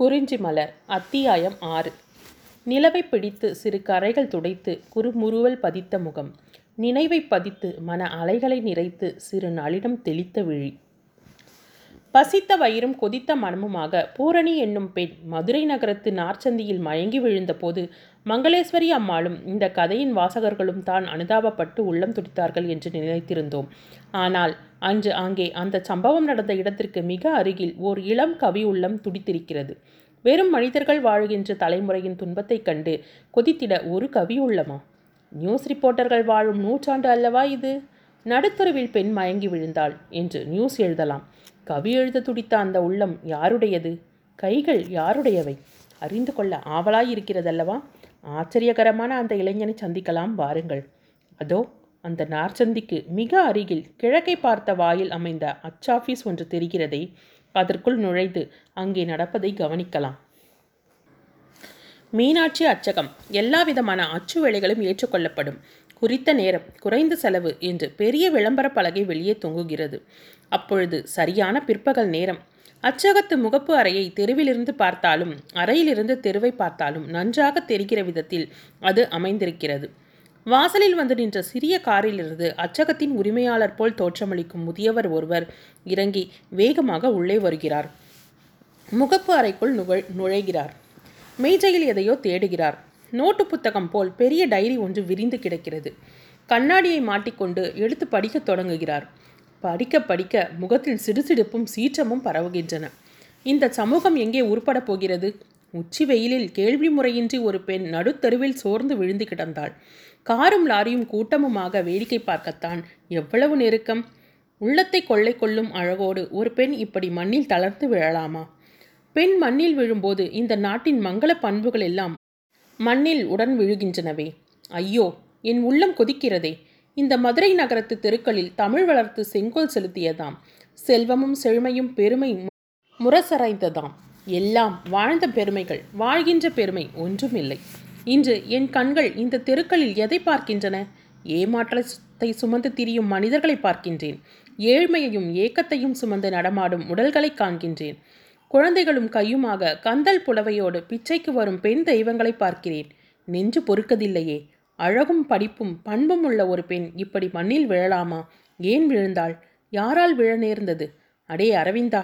குறிஞ்சி மலர் அத்தியாயம் ஆறு. நிலவை பிடித்து சிறு கரைகள் துடைத்து குறுமுறுவல் பதித்த முகம். நினைவை பதித்து மன அலைகளை நிறைத்து சிறு நளினம் தெளித்த விழி. பசித்த வயிறும் கொதித்த மனமுமாக பூரணி என்னும் பெண் மதுரை நகரத்து நார்ச்சந்தியில் மயங்கி விழுந்தபோது மங்களேஸ்வரி அம்மாளும் இந்த கதையின் வாசகர்களும் தான் அனுதாபப்பட்டு உள்ளம் துடித்தார்கள் என்று நினைத்திருந்தோம். ஆனால் அன்று அங்கே அந்த சம்பவம் நடந்த இடத்திற்கு மிக அருகில் ஓர் இளம் கவி உள்ளம் துடித்திருக்கிறது. வெறும் மனிதர்கள் வாழுகின்ற தலைமுறையின் துன்பத்தைக் கண்டு கொதித்திட ஒரு கவி உள்ளமா? நியூஸ் ரிப்போர்ட்டர்கள் வாழும் நூற்றாண்டு அல்லவா இது? நடுத்தருவில் பெண் மயங்கி விழுந்தாள் என்று நியூஸ் எழுதலாம். கவி எழுத துடித்த அந்த உள்ளம் யாருடையது? கைகள் யாருடையவை? அறிந்து கொள்ள ஆவலாயிருக்கிறதல்லவா? ஆச்சரியகரமான அந்த இளைஞனை சந்திக்கலாம் வாருங்கள். அதோ அந்த நார்ச்சந்திக்கு மிக அருகில் கிழக்கை பார்த்த வாயில் அமைந்த அச்சாஃபீஸ் ஒன்று தெரிகிறதே அதற்குள் நுழைந்து அங்கே நடப்பதை கவனிக்கலாம். மீனாட்சி அச்சகம் எல்லா விதமான அச்சு வேலைகளும் ஏற்றுக்கொள்ளப்படும். குறித்த நேரம் குறைந்த செலவு என்று பெரிய விளம்பர பலகை வெளியே தொங்குகிறது. அப்பொழுது சரியான பிற்பகல் நேரம். அச்சகத்து முகப்பு அறையை தெருவிலிருந்து பார்த்தாலும் அறையிலிருந்து தெருவை பார்த்தாலும் நன்றாக தெரிகிற விதத்தில் அது அமைந்திருக்கிறது. வாசலில் வந்து நின்ற சிறிய காரிலிருந்து அச்சகத்தின் உரிமையாளர் போல் தோற்றமளிக்கும் முதியவர் ஒருவர் இறங்கி வேகமாக உள்ளே வருகிறார். முகப்பு அறைக்குள் நுழை நுழைகிறார். மேஜையில் எதையோ தேடுகிறார். நோட்டு புத்தகம் போல் பெரிய டைரி ஒன்று விரிந்து கிடக்கிறது. கண்ணாடியை மாட்டிக்கொண்டு எடுத்து படிக்க தொடங்குகிறார். படிக்க படிக்க முகத்தில் சிடுசிடுப்பும் சீற்றமும் பரவுகின்றன. இந்த சமூகம் எங்கே உருப்படப் போகிறது? உச்சி வெயிலில் கேள்வி முறையின்றி ஒரு பெண் நடுத்தருவில் சோர்ந்து விழுந்து கிடந்தாள். காரும் லாரியும் கூட்டமுமாக வேடிக்கை பார்க்கத்தான் எவ்வளவு நெருக்கம்? உள்ளத்தை கொள்ளை கொள்ளும் அழகோடு ஒரு பெண் இப்படி மண்ணில் தளர்ந்து விழலாமா? பெண் மண்ணில் விழும்போது இந்த நாட்டின் மங்கள பண்புகள் எல்லாம் மண்ணில் உடன் விழுகின்றனவே. ஐயோ என் உள்ளம் கொதிக்கிறதே. இந்த மதுரை நகரத்து தெருக்களில் தமிழ் வளர்த்து செங்கோல் செலுத்தியதாம். செல்வமும் செழுமையும் பெருமை முரசரைந்ததாம் எல்லாம் வாழ்ந்த பெருமைகள் வாழ்கின்ற பெருமை ஒன்றுமில்லை. இன்று என் கண்கள் இந்த தெருக்களில் எதை பார்க்கின்றன? ஏமாற்றத்தை சுமந்து திரியும் மனிதர்களை பார்க்கின்றேன். ஏழ்மையையும் ஏக்கத்தையும் சுமந்து நடமாடும் உடல்களை காண்கின்றேன். குழந்தைகளும் கையுமாக கந்தல் புலவையோடு பிச்சைக்கு வரும் பெண் தெய்வங்களை பார்க்கிறேன். நெஞ்சு பொறுக்கதில்லையே. அழகும் படிப்பும் பண்பும் உள்ள ஒரு பெண் இப்படி மண்ணில் விழலாமா? ஏன் விழுந்தாள்? யாரால் விழ நேர்ந்தது? அடே அரவிந்தா!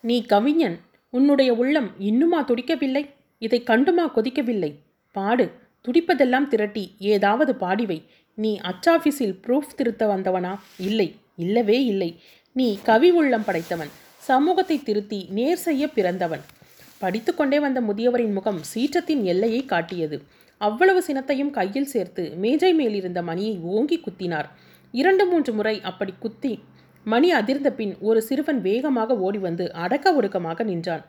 நீ கவிஞன். உன்னுடைய உள்ளம் இன்னுமா துடிக்கவில்லை? இதை கண்டுமா கொதிக்கவில்லை? பாடு. துடிப்பதெல்லாம் திரட்டி. ஏதாவது பாடிவை. நீ அச்சாஃபீஸில் ப்ரூஃப் திருத்த வந்தவனா? இல்லை. இல்லவே இல்லை. நீ கவி உள்ளம் படைத்தவன். சமூகத்தை திருத்தி நேர் செய்ய பிறந்தவன். படித்துக்கொண்டே வந்த முதியவரின் முகம் சீற்றத்தின் எல்லையை காட்டியது. அவ்வளவு சினத்தையும் கையில் சேர்த்து மேஜை மேலிருந்த மணியை ஓங்கி குத்தினார். இரண்டு மூன்று முறை அப்படி குத்தி மணி அதிர்ந்த பின் ஒரு சிறுவன் வேகமாக ஓடி வந்து அடக்க ஒடுக்கமாக நின்றான்.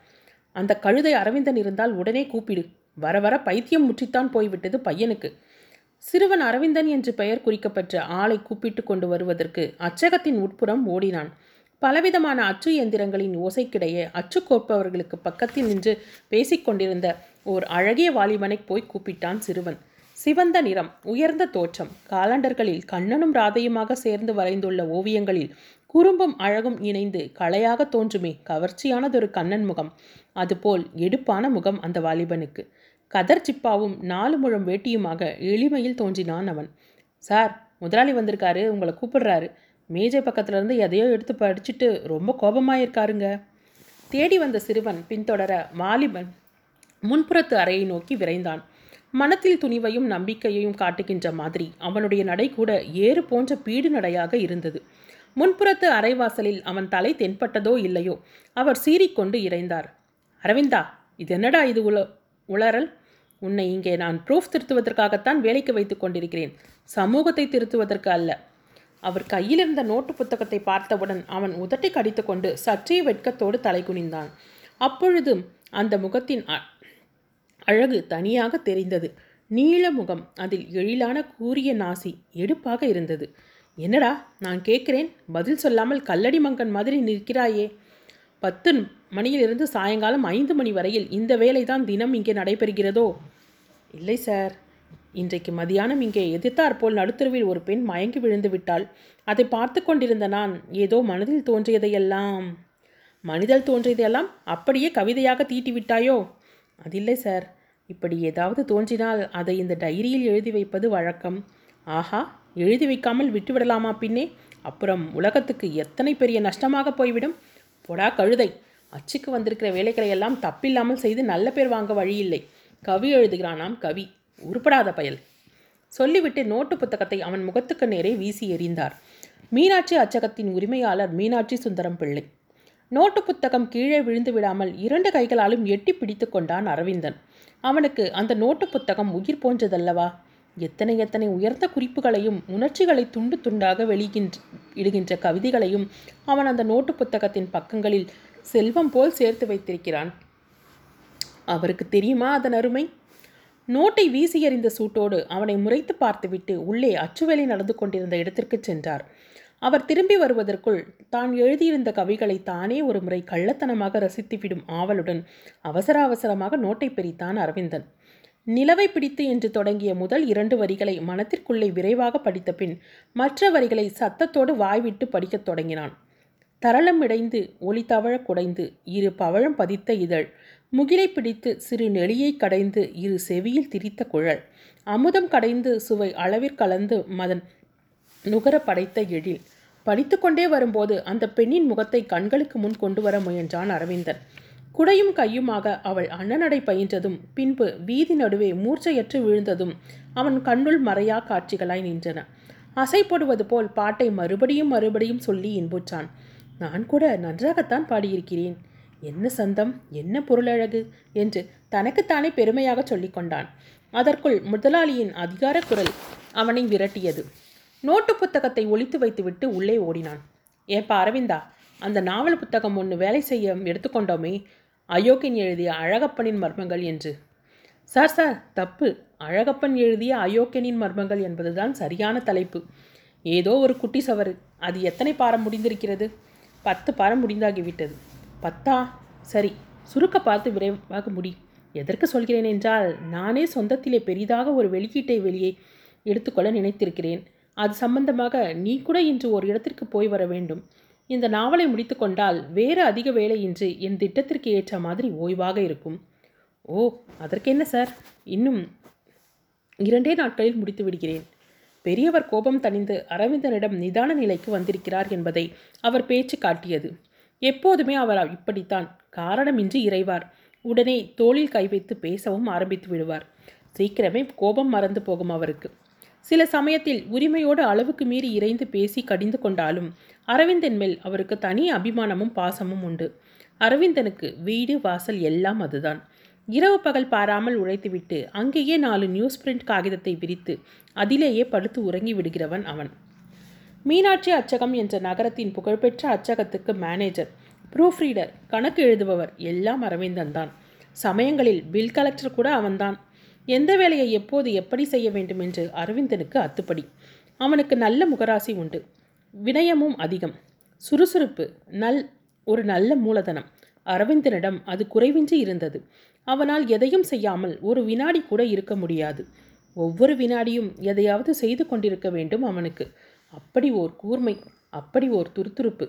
அந்த கழுதை அரவிந்தன் இருந்தால் உடனே கூப்பிடு. வர வர பைத்தியம் முற்றித்தான் போய்விட்டது பையனுக்கு. சிறுவன் அரவிந்தன் என்று பெயர் குறிக்கப்பட்ட ஆளை கூப்பிட்டு கொண்டு வருவதற்கு அச்சகத்தின் உட்புறம் ஓடினான். பலவிதமான அச்சு இயந்திரங்களின் ஓசைக்கிடையே அச்சு கோப்பவர்களுக்கு பக்கத்தில் நின்று பேசிக்கொண்டிருந்த ஓர் அழகிய வாலிபனை போய் கூப்பிட்டான் சிறுவன். சிவந்த நிறம் உயர்ந்த தோற்றம் காலண்டர்களில் கண்ணனும் ராதையுமாக சேர்ந்து வரைந்துள்ள ஓவியங்களில் குறும்பும் அழகும் இணைந்து கலையாக தோன்றுமே கவர்ச்சியானதொரு கண்ணன் முகம். அதுபோல் எடுப்பான முகம் அந்த வாலிபனுக்கு. கதர் சிப்பாவும் நாலு முழம் வேட்டியுமாக எளிமையில் தோன்றினான் அவன். சார் முதலாளி வந்திருக்காரு உங்களை கூப்பிடுறாரு. மேஜை பக்கத்துலேருந்து எதையோ எடுத்து படிச்சுட்டு ரொம்ப கோபமாயிருக்காருங்க. தேடி வந்த சிறுவன் பின்தொடர வாலிபன் முன்புறத்து அறையை நோக்கி விரைந்தான். மனத்தில் துணிவையும் நம்பிக்கையையும் காட்டுகின்ற மாதிரி அவனுடைய நடை கூட ஏறு போன்ற பீடு நடையாக இருந்தது. முன்புறத்து அரைவாசலில் அவன் தலை தென்பட்டதோ இல்லையோ அவர் சீறிக்கொண்டு இறைந்தார். அரவிந்தா இது என்னடா இது உல உளறல்? உன்னை இங்கே நான் ப்ரூஃப் திருத்துவதற்காகத்தான் வேலைக்கு வைத்துக் கொண்டிருக்கிறேன். சமூகத்தை திருத்துவதற்கு அல்ல. அவர் கையில் இருந்த நோட்டு புத்தகத்தை பார்த்தவுடன் அவன் உதட்டை கடித்துக்கொண்டு சற்றே வெட்கத்தோடு தலை குனிந்தான். அப்பொழுதும் அந்த முகத்தின் அ- அழகு தனியாக தெரிந்தது. நீல முகம் அதில் எழிலான கூரிய நாசி எடுப்பாக இருந்தது. என்னடா நான் கேட்கிறேன் பதில் சொல்லாமல் கல்லடி மங்கன் மாதிரி நிற்கிறாயே. பத்து மணியிலிருந்து சாயங்காலம் ஐந்து மணி வரையில் இந்த வேலை தான் தினம் இங்கே நடைபெறுகிறதோ? இல்லை சார். இன்றைக்கு மதியானம் இங்கே எதிர்த்தாற்போல் நடுத்தருவில் ஒரு பெண் மயங்கி விழுந்து விட்டாள். அதை பார்த்து கொண்டிருந்த நான் ஏதோ மனதில் தோன்றியதையெல்லாம். மனிதல் தோன்றியதையெல்லாம் அப்படியே கவிதையாக தீட்டி விட்டாயோ? அதில்லை சார். இப்படி ஏதாவது தோன்றினால் அதை இந்த டைரியில் எழுதி வைப்பது வழக்கம். ஆஹா எழுதி வைக்காமல் விட்டுவிடலாமா பின்னே? அப்புறம் உலகத்துக்கு எத்தனை பெரிய நஷ்டமாக போய்விடும்? பொடா கழுதை. அச்சுக்கு வந்திருக்கிற வேலைகளை எல்லாம் தப்பில்லாமல் செய்து நல்ல பேர் வாங்க வழியில்லை. கவி எழுதுகிறானாம் கவி. உருப்படாத பயல். சொல்லிவிட்டு நோட்டு புத்தகத்தை அவன் முகத்துக்கு நேரே வீசி எறிந்தார். மீனாட்சி அச்சகத்தின் உரிமையாளர் மீனாட்சி சுந்தரம் பிள்ளை. நோட்டு புத்தகம் கீழே விழுந்து விடாமல் இரண்டு கைகளாலும் எட்டி பிடித்து கொண்டான் அரவிந்தன். அவனுக்கு அந்த நோட்டு புத்தகம் உயிர் போன்றதல்லவா எத்தனை எத்தனை உயர்ந்த குறிப்புகளையும் உணர்ச்சிகளை துண்டு துண்டாக வெளிகின்ற இடுகின்ற கவிதைகளையும் அவன் அந்த நோட்டு புத்தகத்தின் பக்கங்களில் செல்வம் போல் சேர்த்து வைத்திருக்கிறான். அவருக்கு தெரியுமா அதன் அருமை? நோட்டை வீசி எறிந்த சூட்டோடு அவனை முறைத்து பார்த்துவிட்டு உள்ளே அச்சுவேலை நடந்து கொண்டிருந்த இடத்திற்கு சென்றார். அவர் திரும்பி வருவதற்குள் தான் எழுதியிருந்த கவிகளை தானே ஒரு முறை கள்ளத்தனமாக ரசித்துவிடும் ஆவலுடன் அவசர அவசரமாக நோட்டை பிரித்தான் அரவிந்தன். நிலவை பிடித்து என்று தொடங்கிய முதல் இரண்டு வரிகளை மனத்திற்குள்ளே விரைவாக படித்த பின் மற்ற வரிகளை சத்தத்தோடு வாய்விட்டு படிக்கத் தொடங்கினான். தரளம் இடைந்து ஒளி தவழ குடைந்து இரு பவழம் பதித்த இதழ் முகிலை பிடித்து சிறு நெளியை கடைந்து இரு செவியில் திரித்த குழல். அமுதம் கடைந்து சுவை அளவிற்கலந்து மதன் நுகர படைத்த எழில். படித்துக்கொண்டே வரும்போது அந்த பெண்ணின் முகத்தை கண்களுக்கு முன் கொண்டு வர முயன்றான் அரவிந்தன். குடையும் கையுமாக அவள் அண்ணனடை பயின்றதும் பின்பு வீதி நடுவே மூர்ச்சையற்று விழுந்ததும் அவன் கண்ணுள் மறையா காட்சிகளாய் நின்றன. அசைப்படுவது போல் பாட்டை மறுபடியும் மறுபடியும் சொல்லி இன்புற்றான். நான் கூட நன்றாகத்தான் பாடியிருக்கிறேன். என்ன சந்தம்? என்ன பொருளழகு? என்று தனக்குத்தானே பெருமையாக சொல்லிக்கொண்டான் அதற்குள் முதலாளியின் அதிகார குரல் அவனை விரட்டியது. நோட்டு புத்தகத்தை ஒழித்து வைத்துவிட்டு உள்ளே ஓடினான். ஏப்பா அரவிந்தா அந்த நாவல் புத்தகம் ஒன்று வேலை செய்ய எடுத்துக்கொண்டோமே அயோக்கியன் எழுதிய அழகப்பனின் மர்மங்கள் என்று. சார் சார் தப்பு. அழகப்பன் எழுதிய அயோக்கியனின் மர்மங்கள் என்பதுதான் சரியான தலைப்பு. ஏதோ ஒரு குட்டி சவறு. அது எத்தனை பாரம் முடிந்திருக்கிறது? பத்து பாரம் முடிந்தாகிவிட்டது. பத்தா? சரி சுருக்க பார்த்து விரைவாக முடி. எதற்கு சொல்கிறேன் என்றால் நானே சொந்தத்திலே பெரிதாக ஒரு வெளியீட்டை வெளியே எடுத்துக்கொள்ள நினைத்திருக்கிறேன். அது சம்பந்தமாக நீ கூட இன்று ஒரு இடத்திற்கு போய் வர வேண்டும். இந்த நாவலை முடித்துக்கொண்டால் வேறு அதிக வேலையின்றி என் திட்டத்திற்கு ஏற்ற மாதிரி ஓய்வாக இருக்கும். ஓ அதற்கென்ன சார்? இன்னும் இரண்டே நாட்களில் முடித்து விடுகிறேன். பெரியவர் கோபம் தணிந்து அரவிந்தனிடம் நிதான நிலைக்கு வந்திருக்கிறார் என்பதை அவர் பேச்சு காட்டியது. எப்போதுமே அவர்? இப்படித்தான். காரணமின்றி இறைவார். உடனே தோளில் கை வைத்து பேசவும் ஆரம்பித்து விடுவார். சீக்கிரமே கோபம் மறந்து போகும் அவருக்கு. சில சமயத்தில் உரிமையோடு அளவுக்கு மீறி இறைந்து பேசி கடிந்து கொண்டாலும் அரவிந்தன் மேல் அவருக்கு தனி அபிமானமும் பாசமும் உண்டு. அரவிந்தனுக்கு வீடு வாசல் எல்லாம் அதுதான். இரவு பகல் பாராமல் உழைத்துவிட்டு அங்கேயே நாலு நியூஸ் பிரிண்ட் காகிதத்தை விரித்து அதிலேயே படுத்து உறங்கி விடுகிறவன் அவன். மீனாட்சி அச்சகம் என்ற நகரத்தின் புகழ்பெற்ற அச்சகத்துக்கு மேனேஜர் ப்ரூஃப் ரீடர் கணக்கு எழுதுபவர் எல்லாம் அரவிந்தன் தான். சமயங்களில் பில் கலெக்டர் கூட அவன்தான். எந்த வேலையை எப்போது எப்படி செய்ய வேண்டும் என்று அரவிந்தனுக்கு அத்துப்படி. அவனுக்கு நல்ல முகராசி உண்டு. வினயமும் அதிகம். சுறுசுறுப்பு நல் ஒரு நல்ல மூலதனம். அரவிந்தனிடம் அது குறைவின்றி இருந்தது. அவனால் எதையும் செய்யாமல் ஒரு வினாடி கூட இருக்க முடியாது. ஒவ்வொரு வினாடியும் எதையாவது செய்து கொண்டிருக்க வேண்டும் அவனுக்கு. அப்படி ஓர் கூர்மை அப்படி ஓர் துருத்துருப்பு.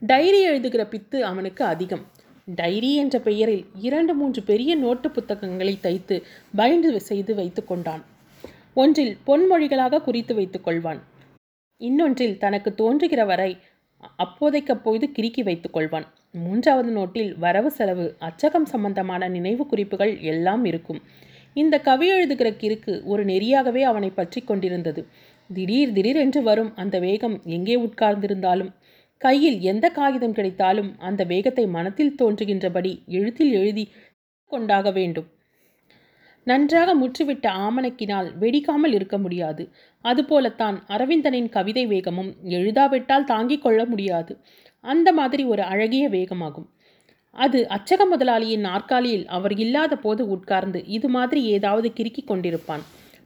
டைரி எழுதுகிற பித்து அவனுக்கு அதிகம். டைரி என்ற பெயரில் இரண்டு மூன்று பெரிய நோட்டு புத்தகங்களை தைத்து பைண்டு செய்து வைத்து கொண்டான். ஒன்றில் பொன்மொழிகளாக குறித்து வைத்துக் கொள்வான். இன்னொன்றில் தனக்கு தோன்றுகிற வரை அப்போதைக்கப்போது கிறுக்கி வைத்துக் கொள்வான். மூன்றாவது நோட்டில் வரவு செலவு அச்சகம் சம்பந்தமான நினைவு குறிப்புகள் எல்லாம் இருக்கும். இந்த கவி எழுதுகிற கிறுக்கு ஒரு நெறியாகவே அவனை பற்றி கொண்டிருந்தது. திடீர் திடீர் என்று வரும் அந்த வேகம் எங்கே உட்கார்ந்திருந்தாலும் கையில் எந்த காகிதம் கிடைத்தாலும் அந்த வேகத்தை மனத்தில் தோன்றுகின்றபடி எழுத்தில் எழுதி கொண்டாக வேண்டும். நன்றாக முற்றுவிட்ட ஆமணக்கினால் வெடிக்காமல் இருக்க முடியாது. அதுபோலத்தான் அரவிந்தனின் கவிதை வேகமும் எழுதாவிட்டால் தாங்கிக் கொள்ள முடியாது. அந்த மாதிரி ஒரு அழகிய வேகமாகும். அது அச்சக முதலாளியின் நாற்காலியில் அவர் இல்லாத போது உட்கார்ந்து இது மாதிரி ஏதாவது கிறுக்கிக் கொண்டிருப்பான்.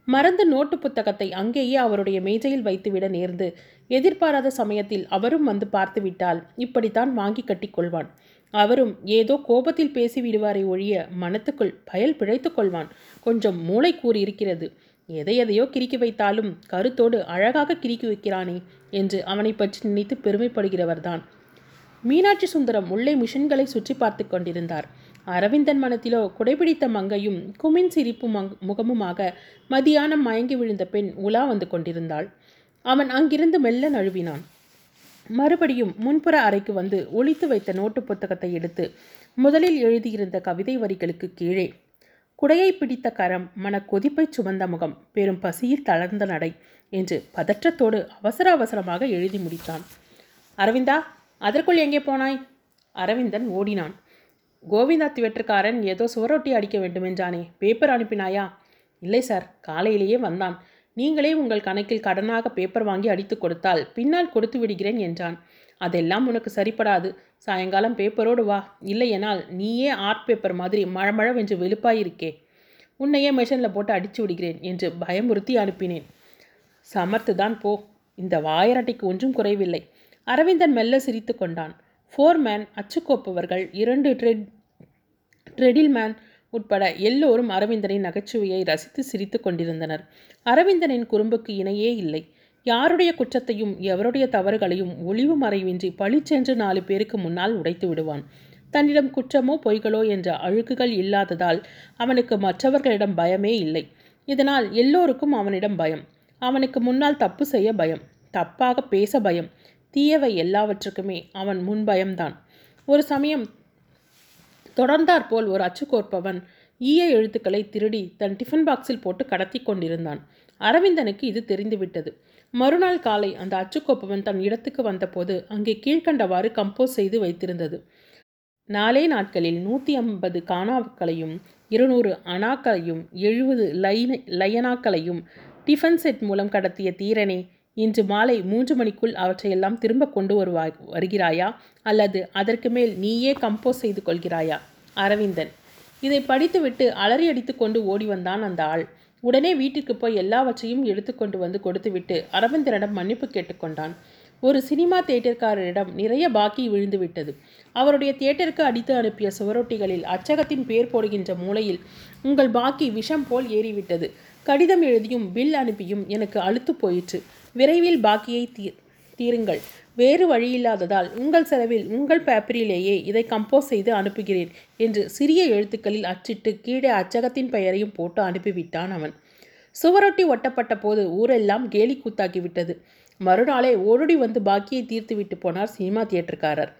மறந்து நோட்டு புத்தகத்தை அங்கேயே அவருடைய மேஜையில் வைத்துவிட நேர்ந்து எதிர்பாராத சமயத்தில் அவரும் வந்து பார்த்துவிட்டால் இப்படித்தான் வாங்கி கட்டி கொள்வான். அவரும் ஏதோ கோபத்தில் பேசிவிடுவாரை ஒழிய மனத்துக்குள் பயல் பிழைத்து கொள்வான். கொஞ்சம் மூளை கூறி இருக்கிறது எதை எதையோ கிறுக்கி வைத்தாலும் கருத்தோடு அழகாக கிறுக்கி வைக்கிறானே என்று அவனை பற்றி நினைத்து பெருமைப்படுகிறவர்தான். மீனாட்சி சுந்தரம் உள்ளே மிஷின்களை சுற்றி பார்த்து கொண்டிருந்தார். அரவிந்தன் மனத்திலோ குடைபிடித்த மங்கையும் குமின் சிரிப்பு மங் முகமுமாக மதியானம் மயங்கி விழுந்த பெண் உலா வந்து கொண்டிருந்தாள். அவன் அங்கிருந்து மெல்ல நழுவினான். மறுபடியும் முன்புற அறைக்கு வந்து ஒளித்து வைத்த நோட்டு புத்தகத்தை எடுத்து முதலில் எழுதியிருந்த கவிதை வரிகளுக்கு கீழே குடையை பிடித்த கரம் மன கொதிப்பை சுமந்த முகம் பெரும் பசியில் தளர்ந்த நடை என்று பதற்றத்தோடு அவசர அவசரமாக எழுதி முடித்தான். அரவிந்தா அதற்குள் எங்கே போனாய்? அரவிந்தன் ஓடினான். கோவிந்தா வெற்றுக்காரன் ஏதோ சுவரொட்டி அடிக்க வேண்டுமென்றானே. பேப்பர் அனுப்பினாயா? இல்லை சார் காலையிலேயே வந்தான். நீங்களே உங்கள் கணக்கில் கடனாக பேப்பர் வாங்கி அடித்து கொடுத்தால் பின்னால் கொடுத்து விடுகிறேன் என்றான். அதெல்லாம் உனக்கு சரிப்படாது. சாயங்காலம் பேப்பரோடு வா. இல்லையெனால் நீயே ஆர்ட் பேப்பர் மாதிரி மழமழவென்று வெளுப்பாயிருக்கே. உன்னையே மெஷினில் போட்டு அடித்து விடுகிறேன் என்று பயமுறுத்தி அனுப்பினேன். சமர்த்து தான் போ. இந்த வாயரட்டைக்கு ஒன்றும் குறைவில்லை. அரவிந்தன் மெல்ல சிரித்து கொண்டான். ஃபோர்மேன் அச்சுக்கோப்பவர்கள் இரண்டு ட்ரெட் ட்ரெடில்மேன் உட்பட எல்லோரும் அரவிந்தனின் நகைச்சுவையை ரசித்து சிரித்து கொண்டிருந்தனர். அரவிந்தனின் குறும்புக்கு இணையே இல்லை. யாருடைய குற்றத்தையும் எவருடைய தவறுகளையும் ஒளிவு மறைவின்றி பழிச்சென்று நாலு பேருக்கு முன்னால் உடைத்து விடுவான். தன்னிடம் குற்றமோ பொய்களோ என்ற அழுக்குகள் இல்லாததால் அவனுக்கு மற்றவர்களிடம் பயமே இல்லை. இதனால் எல்லோருக்கும் அவனிடம் பயம். அவனுக்கு முன்னால் தப்பு செய்ய பயம். தப்பாக பேச பயம். தீயவை எல்லாவற்றுக்குமே அவன் முன்பயம்தான் ஒரு சமயம் தொடர்ந்தாற்போல் ஒரு அச்சுக்கோர்ப்பவன் ஈய எழுத்துக்களை திருடி தன் டிஃபன் பாக்ஸில் போட்டு கடத்தி கொண்டிருந்தான். அரவிந்தனுக்கு இது தெரிந்துவிட்டது. மறுநாள் காலை அந்த அச்சுக்கோப்பவன் தன் இடத்துக்கு வந்தபோது அங்கே கீழ்கண்டவாறு கம்போஸ் செய்து வைத்திருந்தது. நாலே நாட்களில் நூற்றி ஐம்பது காணாக்களையும் இருநூறு அணாக்களையும் எழுபது லைன லயனாக்களையும் டிஃபன் செட் மூலம் கடத்திய தீரனே இன்று மாலை மூன்று மணிக்குள் அவற்றையெல்லாம் திரும்ப கொண்டு வருவாய் வருகிறாயா? அல்லது அதற்கு மேல் நீயே கம்போஸ் செய்து கொள்கிறாயா? அரவிந்தன். இதை படித்துவிட்டு அலறி அடித்து கொண்டு ஓடி வந்தான் அந்த ஆள். உடனே வீட்டிற்கு போய் எல்லாவற்றையும் எடுத்துக்கொண்டு வந்து கொடுத்துவிட்டு அரவிந்தனிடம் மன்னிப்பு கேட்டுக்கொண்டான் ஒரு சினிமா தியேட்டர்காரரிடம் நிறைய பாக்கி விழுந்து விட்டது. அவருடைய தியேட்டருக்கு அடித்து அனுப்பிய சுவரொட்டிகளில் அச்சகத்தின் பேர் போடுகின்ற மூலையில் உங்கள் பாக்கி விஷம் போல் ஏறிவிட்டது. கடிதம் எழுதியும் பில் அனுப்பியும் எனக்கு அழுத்து போயிற்று. விரைவில் பாக்கியை தீர் தீருங்கள். வேறு வழியில்லாததால் உங்கள் செலவில் உங்கள் பேப்பரிலேயே இதை கம்போஸ் செய்து அனுப்புகிறேன் என்று சிறிய எழுத்துக்களில் அச்சிட்டு கீழே அச்சகத்தின் பெயரையும் போட்டு அனுப்பிவிட்டான் அவன். சுவரொட்டி ஒட்டப்பட்ட போது ஊரெல்லாம் கேலி கூத்தாக்கிவிட்டது மறுநாளே ஓடோடி வந்து பாக்கியை தீர்த்து விட்டு போனார் சினிமா தியேட்டர்காரர்.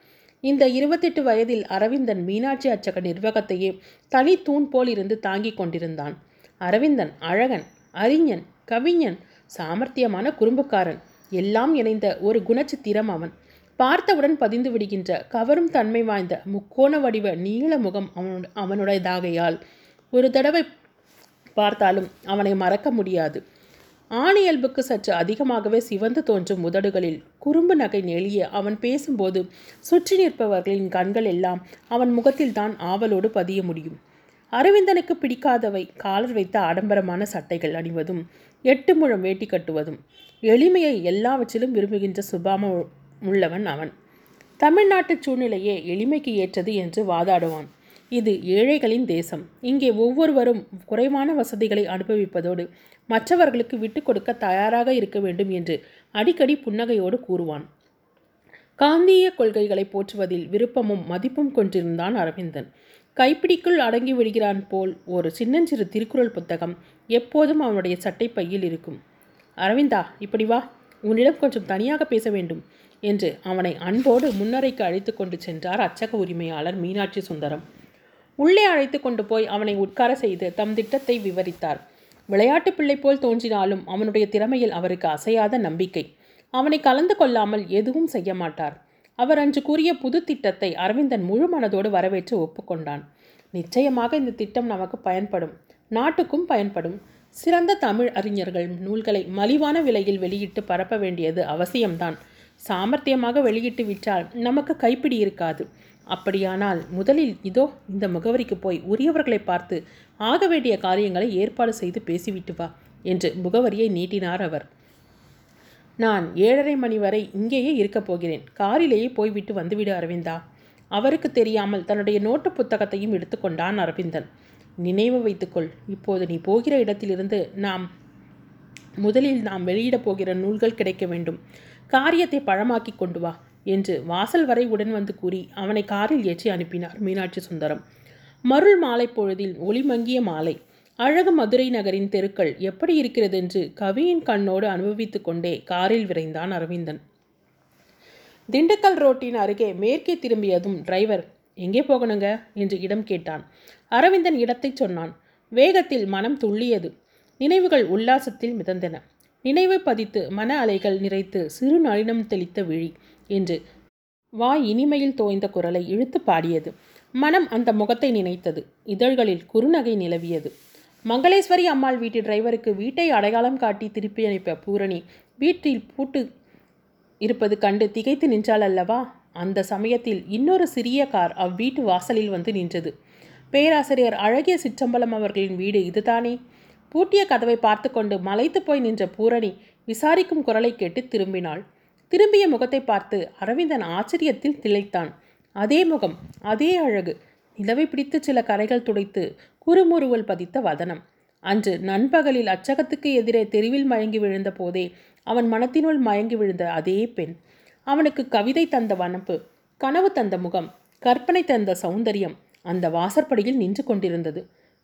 இந்த இருபத்தெட்டு வயதில் அரவிந்தன் மீனாட்சி அச்சக நிர்வாகத்தையே தனி தூண் போல் இருந்து தாங்கிக் கொண்டிருந்தான். அரவிந்தன் அழகன் அறிஞன் கவிஞன் சாமர்த்தியமான குறும்புக்காரன். எல்லாம் இணைந்த ஒரு குணச்சித்திரம் அவன். பார்த்தவுடன் பதிந்து விடுகின்ற கவரும் தன்மை வாய்ந்த முக்கோண வடிவ நீள முகம் அவனு அவனுடையதாகையால் ஒரு தடவை பார்த்தாலும் அவனை மறக்க முடியாது. ஆணியல்புக்கு சற்று அதிகமாகவே சிவந்து தோன்றும் உதடுகளில் குறும்பு நகை நெளிய அவன் பேசும்போது சுற்றி நிற்பவர்களின் கண்கள் எல்லாம் அவன் முகத்தில் தான் ஆவலோடு பதிய முடியும். அரவிந்தனுக்கு பிடிக்காதவை காலர் வைத்த ஆடம்பரமான சட்டைகள் அணிவதும் எட்டு முழம் வேட்டி கட்டுவதும் எளிமையை எல்லாவற்றிலும் விரும்புகின்ற சுபாமம் உள்ளவன் அவன். தமிழ்நாட்டு சூழ்நிலையே எளிமைக்கு ஏற்றது என்று வாதாடுவான். இது ஏழைகளின் தேசம். இங்கே ஒவ்வொருவரும் குறைவான வசதிகளை அனுபவிப்பதோடு மற்றவர்களுக்கு விட்டு கொடுக்க தயாராக இருக்க வேண்டும் என்று அடிக்கடி புன்னகையோடு கூறுவான். காந்திய கொள்கைகளை போற்றுவதில் விருப்பமும் மதிப்பும் கொண்டிருந்தான் அரவிந்தன். கைப்பிடிக்குள் அடங்கி விடுகிறான் போல் ஒரு சின்னஞ்சிறு திருக்குறள் புத்தகம் எப்போதும் அவனுடைய சட்டை பையில் இருக்கும். அரவிந்தா இப்படி வா. உன்னிடம் கொஞ்சம் தனியாக பேச வேண்டும் என்று அவனை அன்போடு முன்னரைக்கு அழைத்து கொண்டு சென்றார் அச்சக உரிமையாளர் மீனாட்சி சுந்தரம். உள்ளே அழைத்து கொண்டு போய் அவனை உட்கார செய்து தம் திட்டத்தை விவரித்தார். விளையாட்டு பிள்ளை போல் தோன்றினாலும் அவனுடைய திறமையில் அவருக்கு அசையாத நம்பிக்கை. அவனை கலந்து கொள்ளாமல் எதுவும் செய்ய மாட்டார். அவர் அன்று கூறிய புது திட்டத்தை அரவிந்தன் முழு மனதோடு வரவேற்று ஒப்புக்கொண்டான். நிச்சயமாக இந்த திட்டம் நமக்கு பயன்படும். நாட்டுக்கும் பயன்படும். சிறந்த தமிழ் அறிஞர்கள் நூல்களை மலிவான விலையில் வெளியிட்டு பரப்ப வேண்டியது அவசியம்தான். சாமர்த்தியமாக வெளியிட்டு விற்றால் நமக்கு கைப்பிடி இருக்காது. அப்படியானால் முதலில் இதோ இந்த முகவரிக்கு போய் உரியவர்களை பார்த்து ஆக வேண்டிய காரியங்களை ஏற்பாடு செய்து பேசிவிட்டு வா என்று முகவரியை நீட்டினார் அவர். நான் ஏழரை மணி வரை இங்கேயே இருக்கப் போகிறேன். காரிலேயே போய்விட்டு வந்துவிடு அரவிந்தா. அவருக்கு தெரியாமல் தன்னுடைய நோட்டு புத்தகத்தையும் எடுத்துக்கொண்டான் அரவிந்தன். நினைவு வைத்துக்கொள். இப்போது நீ போகிற இடத்திலிருந்து நாம் முதலில் நாம் வெளியிடப் போகிற நூல்கள் கிடைக்க வேண்டும். காரியத்தை பழமாக்கி கொண்டு வா என்று வாசல் வரை உடன் வந்து கூறி அவனை காரில் ஏற்றி அனுப்பினார் மீனாட்சி சுந்தரம். மருள் மாலை பொழுதில் ஒளிமங்கிய மாலை. அழகு மதுரை நகரின் தெருக்கள் எப்படி இருக்கிறது என்று கவியின் கண்ணோடு அனுபவித்துக் கொண்டே காரில் விரைந்தான் அரவிந்தன். திண்டுக்கல் ரோட்டின் அருகே மேற்கே திரும்பியதும் டிரைவர் எங்கே போகணுங்க? என்று இடம் கேட்டான். அரவிந்தன் இடத்தை சொன்னான். வேகத்தில் மனம் துள்ளியது. நினைவுகள் உல்லாசத்தில் மிதந்தன. நினைவு பதித்து மன அலைகள் நிறைத்து சிறு நளினம் தெளித்த விழி என்று வாய் இனிமையில் தோய்ந்த குரலை இழுத்து பாடியது. மனம் அந்த முகத்தை நினைத்தது. இதழ்களில் குறுநகை நிலவியது. மங்களேஸ்வரி அம்மாள் வீட்டு டிரைவருக்கு வீட்டை அடையாளம் காட்டி திருப்பி அனுப்ப பூரணி வீட்டில் பூட்டு இருப்பது கண்டு திகைத்து நின்றாள் அல்லவா? அந்த சமயத்தில் இன்னொரு சிறிய கார் அவ்வீட்டு வாசலில் வந்து நின்றது. பேராசிரியர் அழகிய சிற்றம்பலம் அவர்களின் வீடு இதுதானே? பூட்டிய கதவை பார்த்து கொண்டு மலைத்து போய் நின்ற பூரணி விசாரிக்கும் குரலை கேட்டு திரும்பினாள். திரும்பிய முகத்தை பார்த்து அரவிந்தன் ஆச்சரியத்தில் திளைத்தான். அதே முகம் அதே அழகு நிலவை பிடித்து சில கரைகள் துடைத்து குறுமுறுவல் பதித்த வதனம். அன்று நண்பகலில் அச்சகத்துக்கு எதிரே தெருவில் மயங்கி விழுந்த போதே அவன் மனத்தினுள் மயங்கி விழுந்த அதே பெண். அவனுக்கு கவிதை தந்த வனப்பு கனவு தந்த முகம் கற்பனை தந்த சௌந்தரியம் அந்த வாசற்படியில் நின்று கொண்டிருந்தது.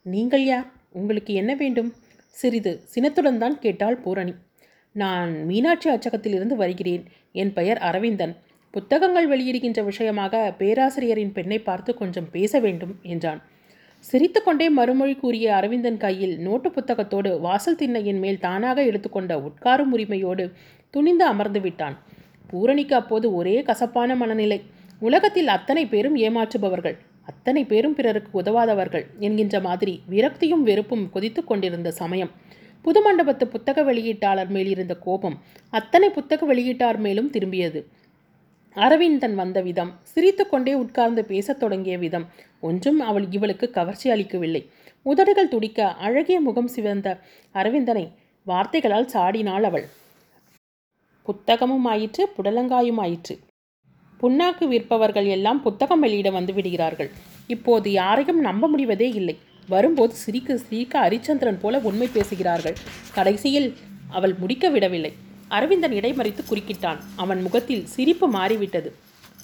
நீங்கள் யார்? உங்களுக்கு என்ன வேண்டும்? சிறிது சினத்துடன் தான் கேட்டாள் பூரணி. நான் மீனாட்சி அச்சகத்திலிருந்து வருகிறேன். என் பெயர் அரவிந்தன். புத்தகங்கள் வெளியிடுகின்ற விஷயமாக பேராசிரியரின் பெண்ணை பார்த்து கொஞ்சம் பேச வேண்டும் என்றான். சிரித்துக்கொண்டே மறுமொழி கூறிய அரவிந்தன் கையில் நோட்டு புத்தகத்தோடு வாசல் திண்ணையின் மேல் தானாக எடுத்துக்கொண்ட உட்காரும் உரிமையோடு துணிந்து அமர்ந்து விட்டான். பூரணிக்கு அப்போது ஒரே கசப்பான மனநிலை. உலகத்தில் அத்தனை பேரும் ஏமாற்றுபவர்கள். அத்தனை பேரும் பிறருக்கு உதவாதவர்கள் என்கின்ற மாதிரி விரக்தியும் வெறுப்பும் கொதித்து கொண்டிருந்த சமயம். புது மண்டபத்து புத்தக வெளியீட்டாளர் மேல் இருந்த கோபம் அத்தனை புத்தக வெளியீட்டார் மேலும் திரும்பியது. அரவிந்தன் வந்த விதம் சிரித்துக்கொண்டே உட்கார்ந்து பேசத் தொடங்கிய விதம் ஒன்றும் அவள் இவளுக்கு கவர்ச்சி அளிக்கவில்லை. உதடுகள் துடிக்க அழகிய முகம் சிவந்த அரவிந்தனை வார்த்தைகளால் சாடினாள் அவள். புத்தகமும் ஆயிற்று புடலங்காயும் ஆயிற்று. புண்ணாக்கு விற்பவர்கள் எல்லாம் புத்தகம் வெளியிட வந்து விடுகிறார்கள். இப்போது யாரையும் நம்ப முடிவதே இல்லை. வரும்போது சிரிக்க சிரிக்க ஹரிச்சந்திரன் போல உண்மை பேசுகிறார்கள். கடைசியில் அவள் முடிக்க விடவில்லை. அரவிந்தன் இடைமறித்து குறுக்கிட்டான். அவன் முகத்தில் சிரிப்பு மாறிவிட்டது.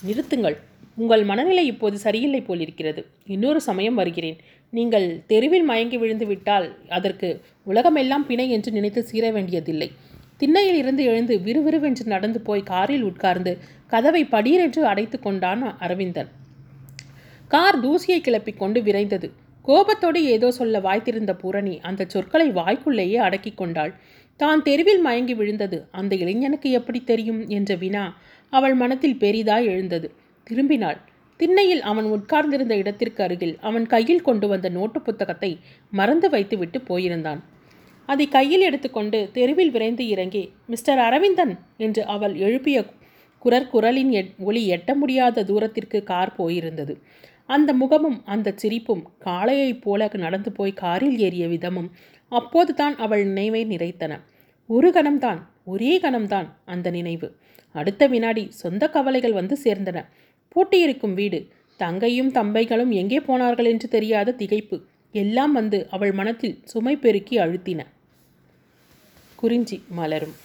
நிறுத்துங்கள். உங்கள் மனநிலை இப்போது சரியில்லை போலிருக்கிறது. இன்னொரு சமயம் வருகிறேன். நீங்கள் தெருவில் மயங்கி விழுந்து விட்டால் அதற்கு உலகமெல்லாம் பிணை என்று நினைத்து சீர வேண்டியதில்லை. திண்ணையில் இருந்து எழுந்து விறுவிறுவென்று நடந்து போய் காரில் உட்கார்ந்து கதவை படீரென்று அடைத்து கொண்டான் அரவிந்தன். கார் தூசியை கிளப்பிக் கொண்டு விரைந்தது. கோபத்தோடு ஏதோ சொல்ல வாய்த்திருந்த பூரணி அந்த சொற்களை வாய்க்குள்ளேயே அடக்கி கொண்டாள். தான் தெருவில் மயங்கி விழுந்தது. அந்த இளைஞனுக்கு எப்படி தெரியும்? என்ற வினா அவள் மனத்தில் பெரிதாய் எழுந்தது. திரும்பினாள். திண்ணையில் அவன் உட்கார்ந்திருந்த இடத்திற்கு அருகில் அவன் கையில் கொண்டு வந்த நோட்டு புத்தகத்தை மறந்து வைத்துவிட்டு போயிருந்தான். அதை கையில் எடுத்துக்கொண்டு தெருவில் விரைந்து இறங்கி மிஸ்டர் அரவிந்தன்! என்று அவள் எழுப்பிய குரற்குரலின் எட் ஒளி எட்ட முடியாத தூரத்திற்கு கார் போயிருந்தது. அந்த முகமும் அந்த சிரிப்பும் காளையைப் போல நடந்து போய் காரில் ஏறிய விதமும் அப்போதுதான் அவள் நினைவை நிறைத்தன. ஒரு கணம்தான் ஒரே கணம்தான்! அந்த நினைவு. அடுத்த வினாடி சொந்த கவலைகள் வந்து சேர்ந்தன. பூட்டியிருக்கும் வீடு தங்கையும் தம்பைகளும் எங்கே போனார்கள் என்று தெரியாத திகைப்பு எல்லாம் வந்து அவள் மனத்தில் சுமை பெருக்கி அழுத்தின. குறிஞ்சி மலரும்